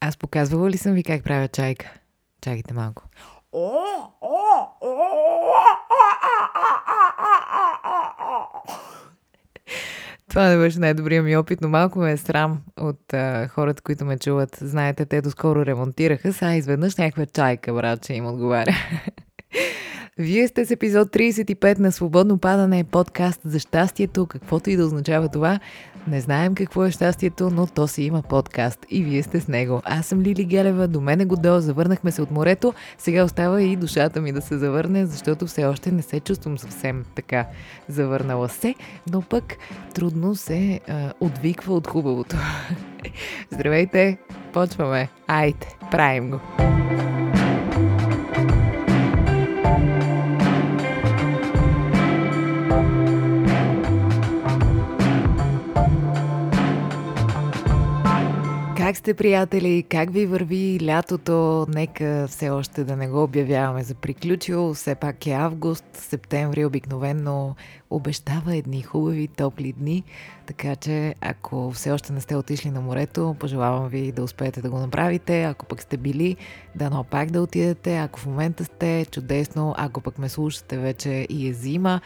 Аз показвала ли съм ви как правя чайка? Чакайте малко. Това не беше най-добрият ми опит, но малко ме е срам от а, хората, които ме чуват. Знаете, те доскоро ремонтираха, сега изведнъж някаква чайка, брат, че им отговаря. Вие сте с епизод 35 на Свободно падане, подкаст за щастието, каквото и да означава това. Не знаем какво е щастието, но то си има подкаст и вие сте с него. Аз съм Лили Гелева, до мен е Годо, завърнахме се от морето. Сега остава и душата ми да се завърне, защото все още не се чувствам съвсем така завърнала се, но пък трудно се а, отвиква от хубавото. Здравейте, почваме. Айде, правим го. Как сте, приятели? Как ви върви лятото? Нека все още да не го обявяваме за приключил. Все пак е август, септември обикновенно обещава едни хубави, топли дни. Така че, ако все още не сте отишли на морето, пожелавам ви да успеете да го направите. Ако пък сте били, дано пак да отидете. Ако в момента сте, чудесно. Ако пък ме слушате вече и е зима,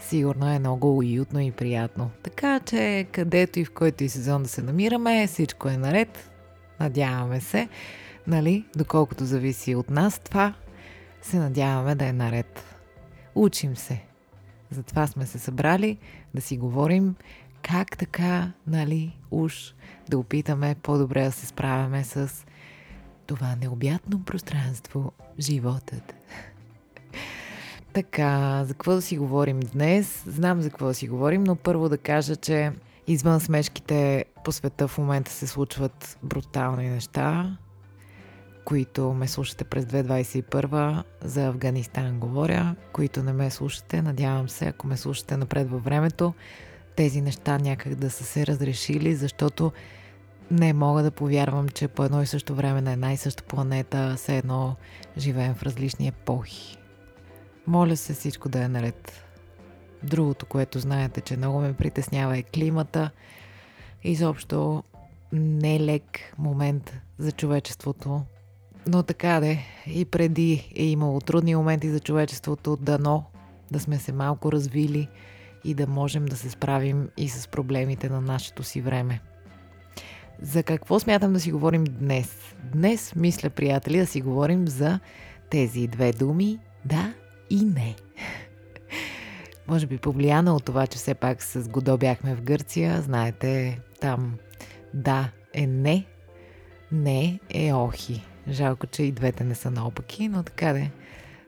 сигурно е много уютно и приятно. Така че, където и в който и сезон да се намираме, всичко е наред. Надяваме се, нали, доколкото зависи от нас това, се надяваме да е наред. Учим се. Затова сме се събрали да си говорим как така, нали, уж да опитаме по-добре да се справяме с това необятно пространство, животът. Така, за какво да си говорим днес? Знам за какво да си говорим, но първо да кажа, че извън смешките по света в момента се случват брутални неща, които ме слушате през 2021 за Афганистан говоря, които не ме слушате, надявам се, ако ме слушате напред във времето, тези неща някак да са се разрешили, защото не мога да повярвам, че по едно и също време на една и съща планета все едно живеем в различни епохи. Моля се всичко да е наред. Другото, което знаете, че много ме притеснява е климата. Изобщо не е лек момент за човечеството. Но така де, и преди е имало трудни моменти за човечеството, дано да сме се малко развили и да можем да се справим и с проблемите на нашето си време. За какво смятам да си говорим днес? Днес мисля, приятели, да си говорим за тези две думи да и не. Може би повлияна от това, че все пак с Годо бяхме в Гърция. Знаете, там да е не, не е охи. Жалко, че и двете не са наопаки, но така де.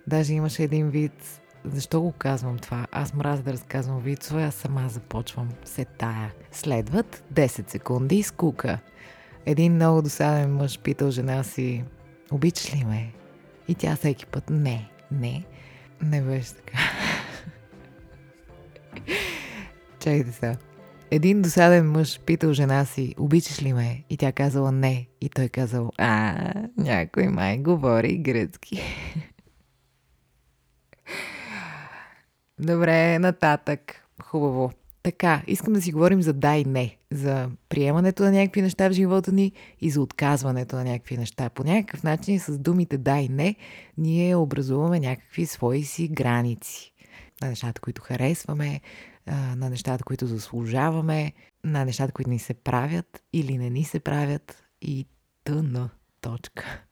Даже имаше един вид. Защо го казвам това? Аз мразя да разказвам вицове, аз сама започвам се тая. Следват 10 секунди скука. Един много досаден мъж питал жена си, обичаш ли ме? И тя всеки път, не, не. Не беше така. Чакайте сега. Един досаден мъж питал жена си, обичаш ли ме? И тя казала не. И той казал, а, някой май говори гръцки. Добре, нататък. Хубаво. Така, искам да си говорим за да и не. За приемането на някакви неща в живота ни и за отказването на някакви неща. По някакъв начин с думите да и не ние образуваме някакви свои си граници. На нещата, които харесваме, на нещата, които заслужаваме, на нещата, които ни се правят или не ни се правят и тъна. Точка.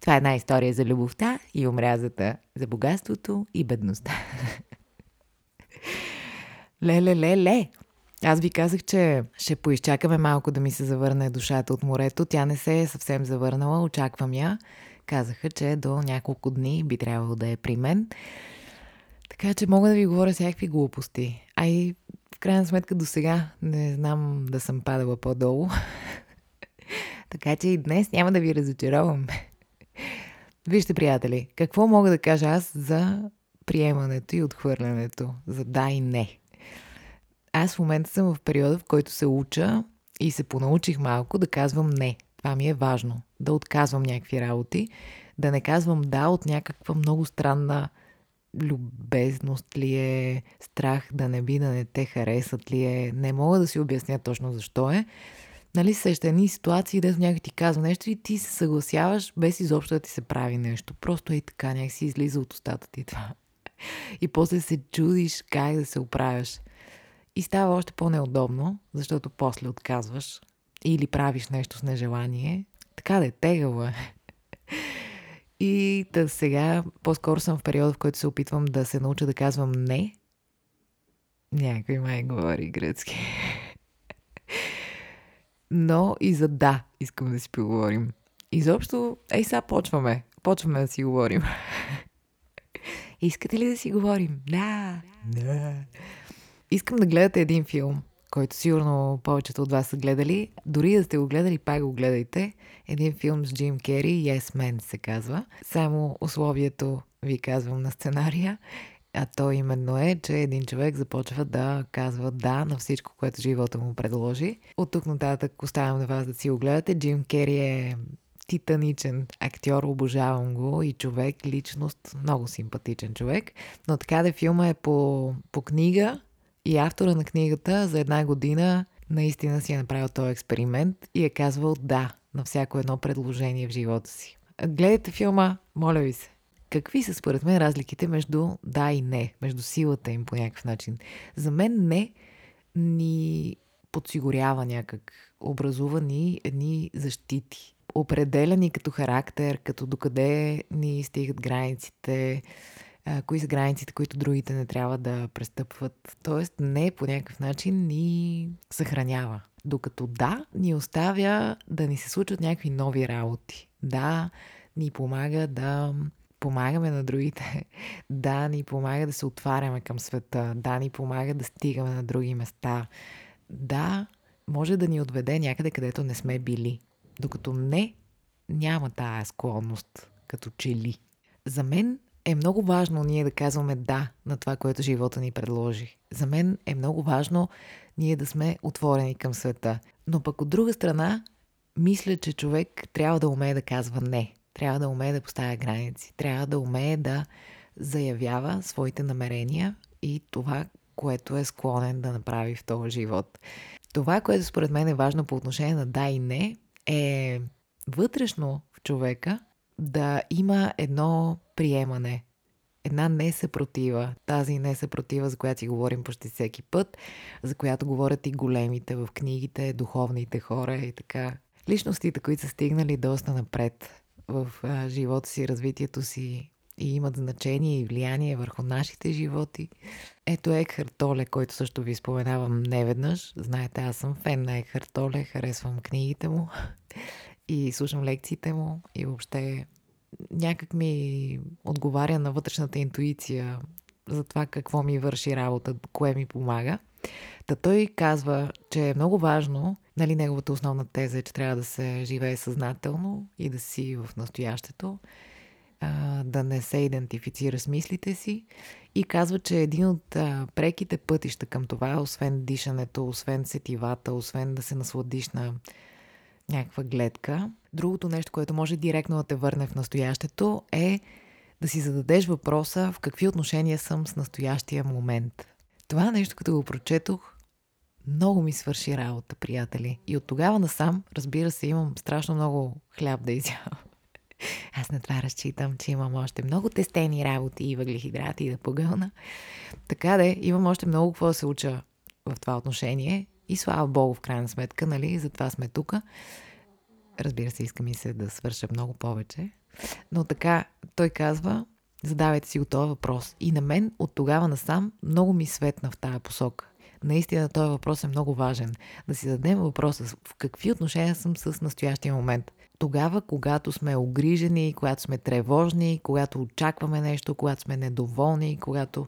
Това е една история за любовта и омразата, за богатството и бедността. Ле, ле, ле, ле. Аз ви казах, че ще поизчакаме малко да ми се завърне душата от морето. Тя не се е съвсем завърнала, очаквам я. Казаха, че до няколко дни би трябвало да е при мен. Така че мога да ви говоря всякакви глупости. А и в крайна сметка до сега не знам да съм падала по-долу. така че и днес няма да ви разочаровам. Вижте, приятели, какво мога да кажа аз за приемането и отхвърлянето, за да и не. Аз в момента съм в периода, в който се уча и се понаучих малко да казвам не. Това ми е важно. Да отказвам някакви работи, да не казвам да от някаква много странна любезност ли е, страх да не би да не те харесат ли е. Не мога да си обясня точно защо е, Нали сеща едни ситуации, дето някой ти казва нещо и ти се съгласяваш без изобщо да ти се прави нещо. Просто и така някак си излиза от устата ти това. И после се чудиш как да се оправяш. И става още по-неудобно, защото после отказваш или правиш нещо с нежелание. Така да е, тегало е. И да сега по-скоро съм в периода, в който се опитвам да се науча да казвам не. Някой май говори гръцки. Но и за да искам да си поговорим. Изобщо, ей сега почваме. Почваме да си говорим. Искате ли да си говорим? Да. Да. Искам да гледате един филм, който сигурно повечето от вас са гледали. Дори да сте го гледали, пак го гледайте. Един филм с Джим Кери, Yes Man се казва. Само условието ви казвам на сценария. А то именно е, че един човек започва да казва да на всичко, което живота му предложи. От тук нататък оставям на вас да си го гледате. Джим Кери е титаничен актьор, обожавам го и човек, личност, много симпатичен човек. Но така да филма е по, по книга и автора на книгата за една година наистина си е направил този експеримент и е казвал да на всяко едно предложение в живота си. Гледайте филма, моля ви се. Какви са според мен разликите между да и не, между силата им по някакъв начин? За мен не ни подсигурява някак, образува ни едни защити. Определя ни като характер, като докъде ни стигат границите, а, кои са границите, които другите не трябва да престъпват. Тоест не по някакъв начин ни съхранява. Докато да, ни оставя да ни се случват някакви нови работи. Да, ни помага да помагаме на другите. Да, ни помага да се отваряме към света. Да, ни помага да стигаме на други места. Да, може да ни отведе някъде, където не сме били. Докато не, няма тая склонност, като че ли. За мен е много важно ние да казваме да на това, което живота ни предложи. За мен е много важно ние да сме отворени към света. Но пък от друга страна, мисля, че човек трябва да умее да казва не. Трябва да умее да поставя граници. Трябва да умее да заявява своите намерения и това, което е склонен да направи в този живот. Това, което според мен е важно по отношение на да и не, е вътрешно в човека да има едно приемане, една несъпротива, тази несъпротива, за която си говорим почти всеки път, за която говорят и големите в книгите, духовните хора и така. Личностите, които са стигнали доста напред в живота си, развитието си и имат значение и влияние върху нашите животи. Ето Екхарт Толе, който също ви споменавам неведнъж. Знаете, аз съм фен на Екхарт Толе, харесвам книгите му и слушам лекциите му и въобще някак ми отговаря на вътрешната интуиция за това какво ми върши работа, кое ми помага. Та той казва, че е много важно, нали, неговата основна теза е, че трябва да се живее съзнателно и да си в настоящето, да не се идентифицира с мислите си. И казва, че един от преките пътища към това, освен дишането, освен сетивата, освен да се насладиш на някаква гледка. Другото нещо, което може директно да те върне в настоящето е да си зададеш въпроса в какви отношения съм с настоящия момент. Това нещо, като го прочетох, много ми свърши работа, приятели. И от тогава насам, разбира се, имам страшно много хляб да изявам. Аз на това разчитам, че имам още много тестени работи и въглехидрати и да погълна. Така да, имам още много какво да се уча в това отношение и слава Богу, в крайна сметка, нали, затова сме тук. Разбира се, иска ми се да свърша много повече. Но така, той казва, задавайте си го този въпрос. И на мен от тогава насам много ми светна в тая посока. Наистина този въпрос е много важен. Да си зададем въпроса в какви отношения съм с настоящия момент. Тогава, когато сме огрижени, когато сме тревожни, когато очакваме нещо, когато сме недоволни, когато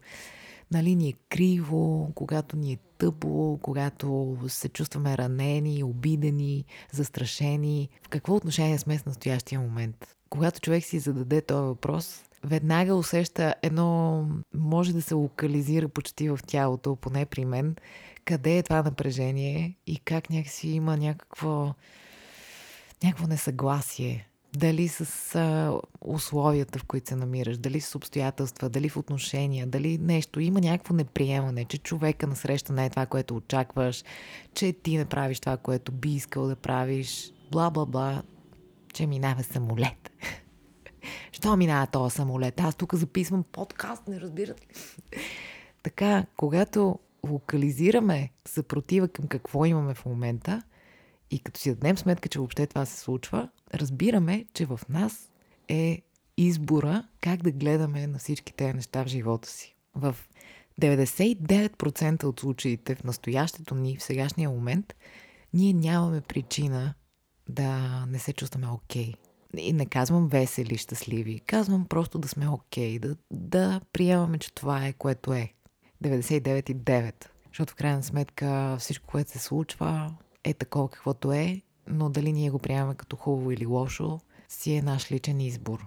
нали, ни е криво, когато ни е тъпо, когато се чувстваме ранени, обидени, застрашени. В какво отношение сме с настоящия момент? Когато човек си зададе този въпрос, веднага усеща едно, може да се локализира почти в тялото, поне при мен, къде е това напрежение и как някакси има някакво, някакво несъгласие Дали с а, условията, в които се намираш, дали с обстоятелства, дали в отношения, дали нещо. Има някакво неприемане, че човека насреща не е това, което очакваш, че ти не правиш това, което би искал да правиш, бла-бла-бла, че минава самолет. Що минава този самолет? Аз тук записвам подкаст, не разбират ли? така, когато локализираме съпротива към какво имаме в момента и като си дадем сметка, че въобще това се случва, разбираме, че в нас е избора как да гледаме на всички тези неща в живота си. В 99% от случаите в настоящето ни, в сегашния момент, ние нямаме причина да не се чувстваме окей. Okay. И не казвам весели, щастливи. Казвам просто да сме окей, okay, да, да приемаме, че това е което е. 99,9. Защото в крайна сметка всичко, което се случва, е такова каквото е, но дали ние го приемаме като хубаво или лошо, си е наш личен избор.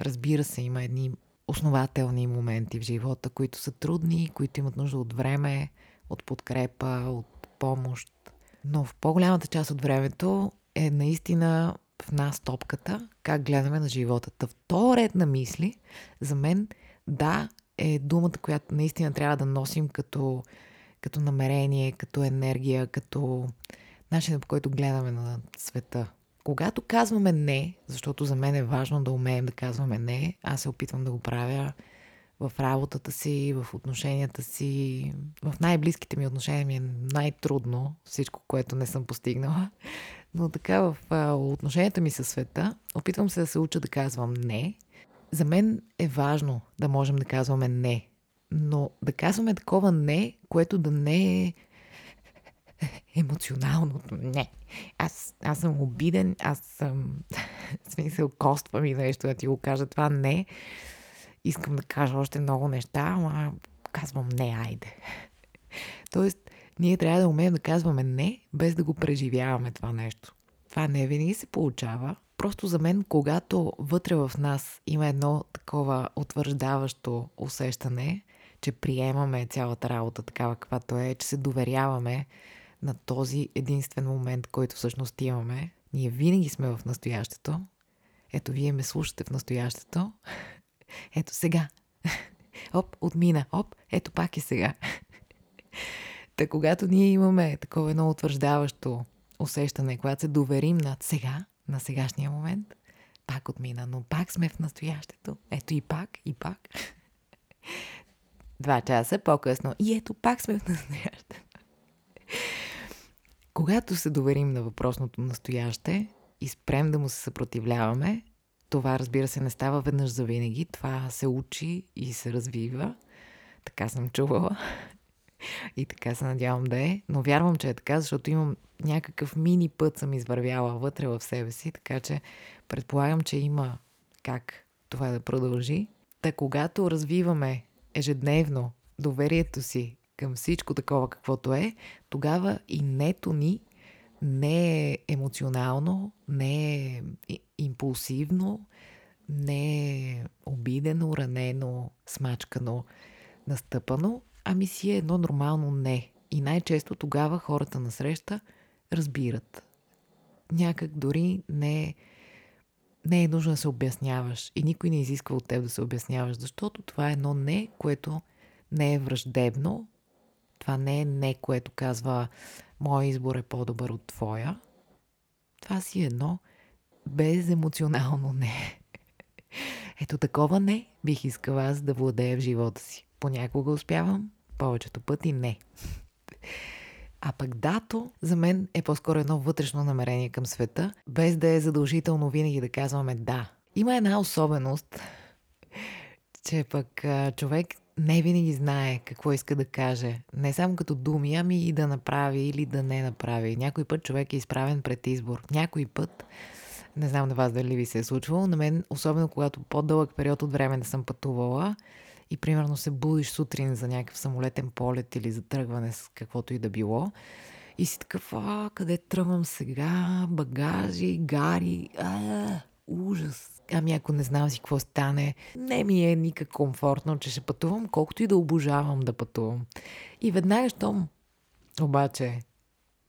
Разбира се, има едни основателни моменти в живота, които са трудни, които имат нужда от време, от подкрепа, от помощ. Но в по-голямата част от времето е наистина в нас топката, как гледаме на живота. Та в ред на мисли, за мен, да, е думата, която наистина трябва да носим като, като намерение, като енергия, като начинът по който гледаме на света. Когато казваме не, защото за мен е важно да умеем да казваме не, аз се опитвам да го правя в работата си, в отношенията си. В най-близките ми отношения ми е най-трудно всичко, което не съм постигнала. Но така в отношенията ми със света, опитвам се да се уча да казвам не. За мен е важно да можем да казваме не. Но да казваме такова не, което да не е емоционалното не. Аз, аз съм обиден, аз съм в смисъл коства ми нещо да ти го кажа това не. Искам да кажа още много неща, ама казвам не, айде. Тоест, ние трябва да умеем да казваме не, без да го преживяваме това нещо. Това не винаги се получава. Просто за мен, когато вътре в нас има едно такова утвърждаващо усещане, че приемаме цялата работа такава каквато е, че се доверяваме на този единствен момент, който всъщност имаме. Ние винаги сме в настоящето. Ето, вие ме слушате в настоящето. Ето сега. Оп, отмина. Оп, ето пак и сега. Та когато ние имаме такова едно утвърждаващо усещане, когато се доверим над сега, на сегашния момент, пак отмина, но пак сме в настоящето. Ето и пак, и пак. Два часа по-късно. И ето пак сме в настоящето. Когато се доверим на въпросното настояще и спрем да му се съпротивляваме, това разбира се не става веднъж за винаги. Това се учи и се развива. Така съм чувала. И така се надявам да е. Но вярвам, че е така, защото имам някакъв мини път съм извървяла вътре в себе си, така че предполагам, че има как това да продължи. Та когато развиваме ежедневно доверието си към всичко такова каквото е, тогава и нето ни не е емоционално, не е импулсивно, не е обидено, ранено, смачкано, настъпано, ами си е едно нормално не. И най-често тогава хората на среща разбират. Някак дори не, не е нужно да се обясняваш и никой не изисква от теб да се обясняваш, защото това е едно не, което не е враждебно, това не е не, което казва мой избор е по-добър от твоя. Това си едно беземоционално не. Ето такова не бих искала аз да владея в живота си. Понякога успявам, повечето пъти не. А пък дато за мен е по-скоро едно вътрешно намерение към света, без да е задължително винаги да казваме да. Има една особеност, че пък човек не винаги знае какво иска да каже. Не само като думи, ами и да направи или да не направи. Някой път човек е изправен пред избор. Някой път, не знам на вас дали ви се е случвало, на мен, особено когато по-дълъг период от време не съм пътувала и примерно се будиш сутрин за някакъв самолетен полет или за тръгване с каквото и да било, и си такъв, а, къде тръгвам сега, багажи, гари, а, ужас ами ако не знам си какво стане, не ми е никак комфортно, че ще пътувам, колкото и да обожавам да пътувам. И веднага, щом обаче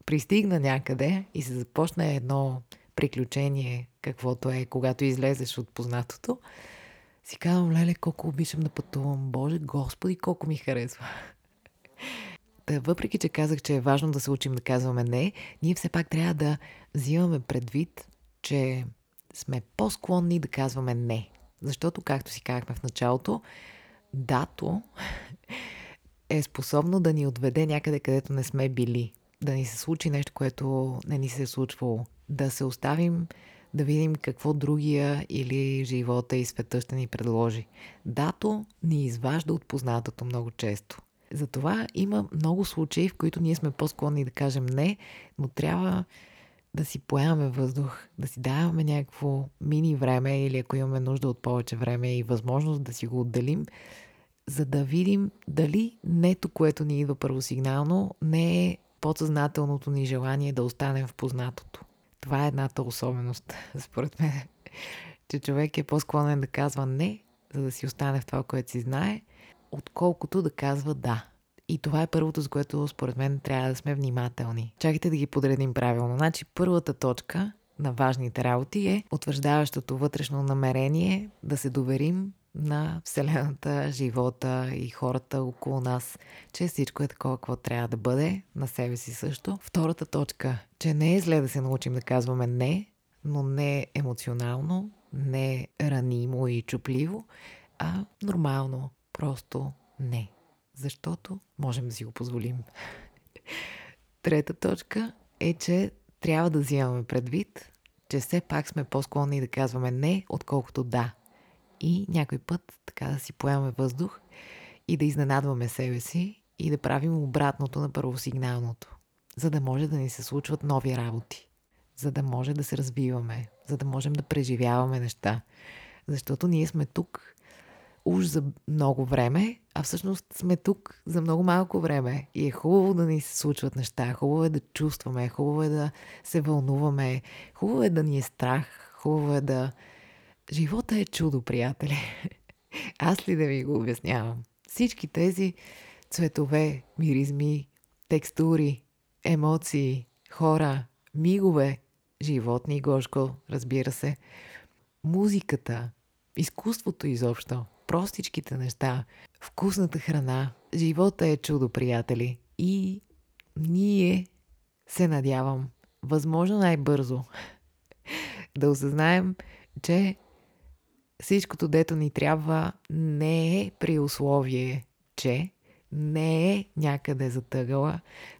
пристигна някъде и се започне едно приключение, каквото е, когато излезеш от познатото, си казвам, леле, колко обичам да пътувам. Боже, Господи, колко ми харесва. Та, въпреки, че казах, че е важно да се учим да казваме не, ние все пак трябва да взимаме предвид, че сме по-склонни да казваме не. Защото, както си казахме в началото, дато е способно да ни отведе някъде, където не сме били. Да ни се случи нещо, което не ни се е случвало. Да се оставим да видим какво другия или живота и света ще ни предложи. Дато ни изважда от познатото много често. Затова има много случаи, в които ние сме по-склонни да кажем не, но трябва да си поемаме въздух, да си даваме някакво мини време или ако имаме нужда от повече време и възможност да си го отделим, за да видим дали нето, което ни идва първосигнално, не е подсъзнателното ни желание да останем в познатото. Това е едната особеност, според мен, че човек е по-склонен да казва не, за да си остане в това, което си знае, отколкото да казва да. И това е първото, за което според мен трябва да сме внимателни. Чакайте да ги подредим правилно. Значи първата точка на важните работи е утвърждаващото вътрешно намерение да се доверим на Вселената, живота и хората около нас, че всичко е такова, какво трябва да бъде, на себе си също. Втората точка, че не е зле да се научим да казваме не, но не емоционално, не ранимо и чупливо, а нормално, просто не. Защото можем да си го позволим. Трета точка е, че трябва да взимаме предвид, че все пак сме по-склонни да казваме не, отколкото да и някой път така да си поемаме въздух и да изненадваме себе си и да правим обратното на първосигналното, за да може да ни се случват нови работи, за да може да се развиваме, за да можем да преживяваме неща. Защото ние сме тук уж за много време, а всъщност сме тук за много малко време. И е хубаво да ни се случват неща, хубаво е да чувстваме, хубаво е да се вълнуваме, хубаво е да ни е страх, хубаво е да Живота е чудо, приятели. Аз ли да ви го обяснявам? Всички тези цветове, миризми, текстури, емоции, хора, мигове, животни гошко, разбира се, музиката, изкуството изобщо, простичките неща, вкусната храна. Живота е чудо, приятели. И ние се надявам, възможно най-бързо, да осъзнаем, че всичкото, дето ни трябва, не е при условие, че не е някъде затъгала,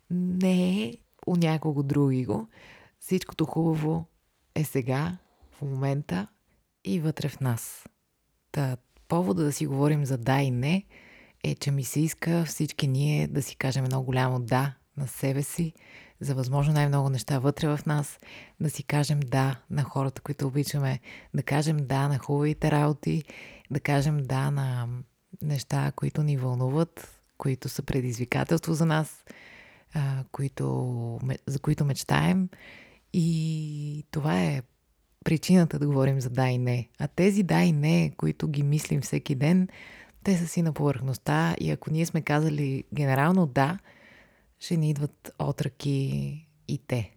не е у някого други. Всичкото хубаво е сега, в момента и вътре в нас. Та, повода да си говорим за да и не е, че ми се иска всички ние да си кажем едно голямо да на себе си, за възможно най-много неща вътре в нас, да си кажем да на хората, които обичаме, да кажем да на хубавите работи, да кажем да на неща, които ни вълнуват, които са предизвикателство за нас, които, за които мечтаем. И това е причината да говорим за да и не. А тези да и не, които ги мислим всеки ден, те са си на повърхността и ако ние сме казали генерално да, ще ни идват отръки и те.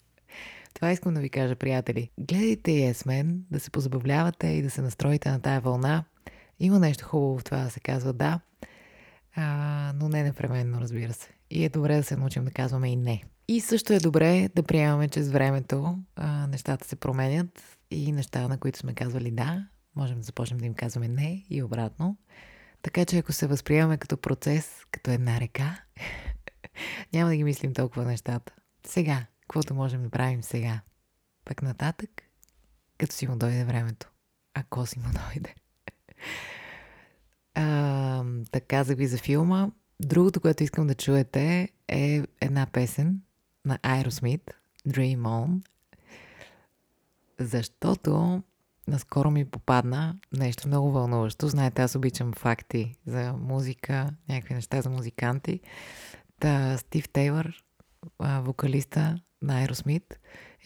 Това искам да ви кажа, приятели. Гледайте Yes Man, да се позабавлявате и да се настроите на тая вълна. Има нещо хубаво в това да се казва да, а, но не непременно, разбира се. И е добре да се научим да казваме и не. И също е добре да приемаме, че с времето а, нещата се променят и неща, на които сме казвали да, можем да започнем да им казваме не и обратно. Така че ако се възприемаме като процес, като една река, Няма да ги мислим толкова нещата. Сега, каквото можем да правим сега. Пък нататък, като си му дойде времето. Ако си му дойде. А, така казах ви за филма. Другото, което искам да чуете е една песен на Aerosmith, Dream On, защото наскоро ми попадна нещо много вълнуващо. Знаете, аз обичам факти за музика, някакви неща за музиканти. Та Стив Тейлър, вокалиста на Aerosmith,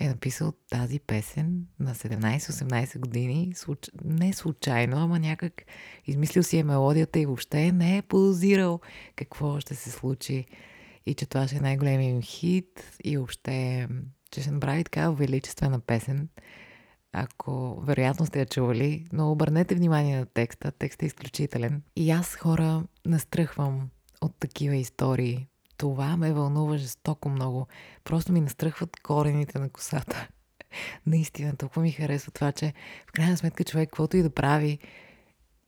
е написал тази песен на 17-18 години. Случ... Не случайно, ама някак измислил си е мелодията и въобще не е подозирал какво ще се случи и че това ще е най-големият им хит и въобще че ще направи такава величествена песен. Ако вероятно сте я чували, но обърнете внимание на текста. Текстът е изключителен. И аз хора настръхвам от такива истории. Това ме вълнува жестоко много. Просто ми настръхват корените на косата. Наистина, толкова ми харесва това, че в крайна сметка човек, каквото и да прави,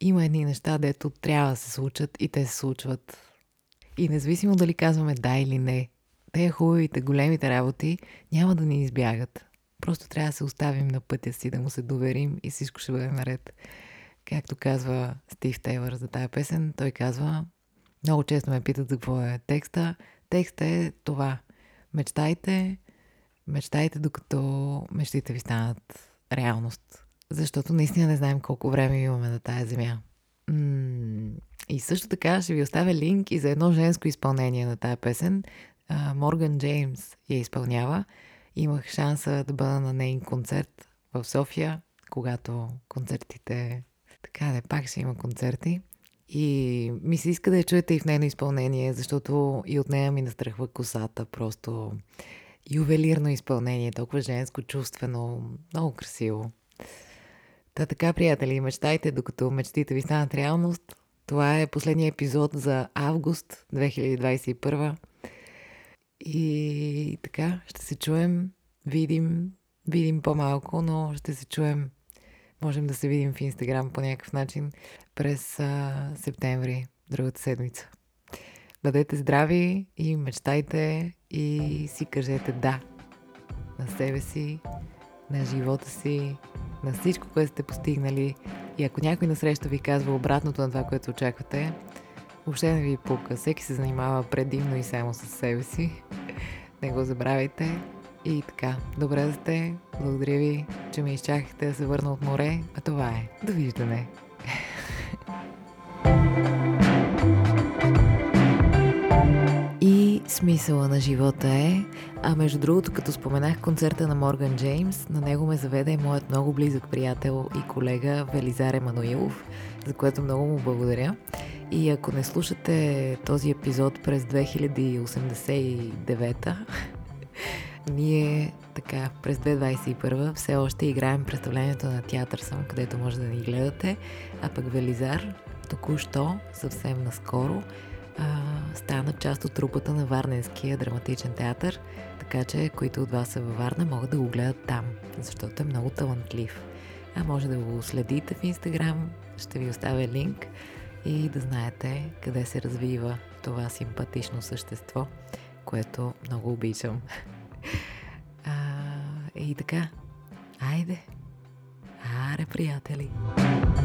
има едни неща, дето трябва да се случат и те се случват. И независимо дали казваме да или не, те хубавите, големите работи няма да ни избягат. Просто трябва да се оставим на пътя си, да му се доверим и всичко ще бъде наред. Както казва Стив Тейлър за тая песен, той казва, много често ме питат за какво е текста. Текстът е това. Мечтайте, мечтайте докато мечтите ви станат реалност. Защото наистина не знаем колко време имаме на тая земя. И също така ще ви оставя линк и за едно женско изпълнение на тая песен. Морган Джеймс я изпълнява. Имах шанса да бъда на нейн концерт в София, когато концертите... Така да, пак ще има концерти. И ми се иска да я чуете и в нейно изпълнение, защото и от нея ми настръхва косата. Просто ювелирно изпълнение, толкова женско, чувствено, много красиво. Та така, приятели, мечтайте, докато мечтите ви станат реалност. Това е последния епизод за август 2021. И така, ще се чуем, видим, видим по-малко, но ще се чуем. Можем да се видим в Инстаграм по някакъв начин през а, септември, другата седмица. Бъдете здрави и мечтайте и си кажете да на себе си, на живота си, на всичко, което сте постигнали. И ако някой насреща ви казва обратното на това, което очаквате, въобще не ви пука. Всеки се занимава предимно и само с себе си. Не го забравяйте. И така, добре да сте. Благодаря ви, че ме изчакахте да се върна от море. А това е. Довиждане. Смисъла на живота е, а между другото, като споменах концерта на Морган Джеймс, на него ме заведе моят много близък приятел и колега Велизар Емануилов, за което много му благодаря. И ако не слушате този епизод през 2089 ние така през 2021 все още играем представлението на театър съм, където може да ни гледате, а пък Велизар току-що, съвсем наскоро, а, стана част от трупата на Варненския драматичен театър, така че които от вас са във Варна могат да го гледат там, защото е много талантлив. А може да го следите в Инстаграм, ще ви оставя линк и да знаете къде се развива това симпатично същество, което много обичам. А, и така, айде, аре, приятели! thank you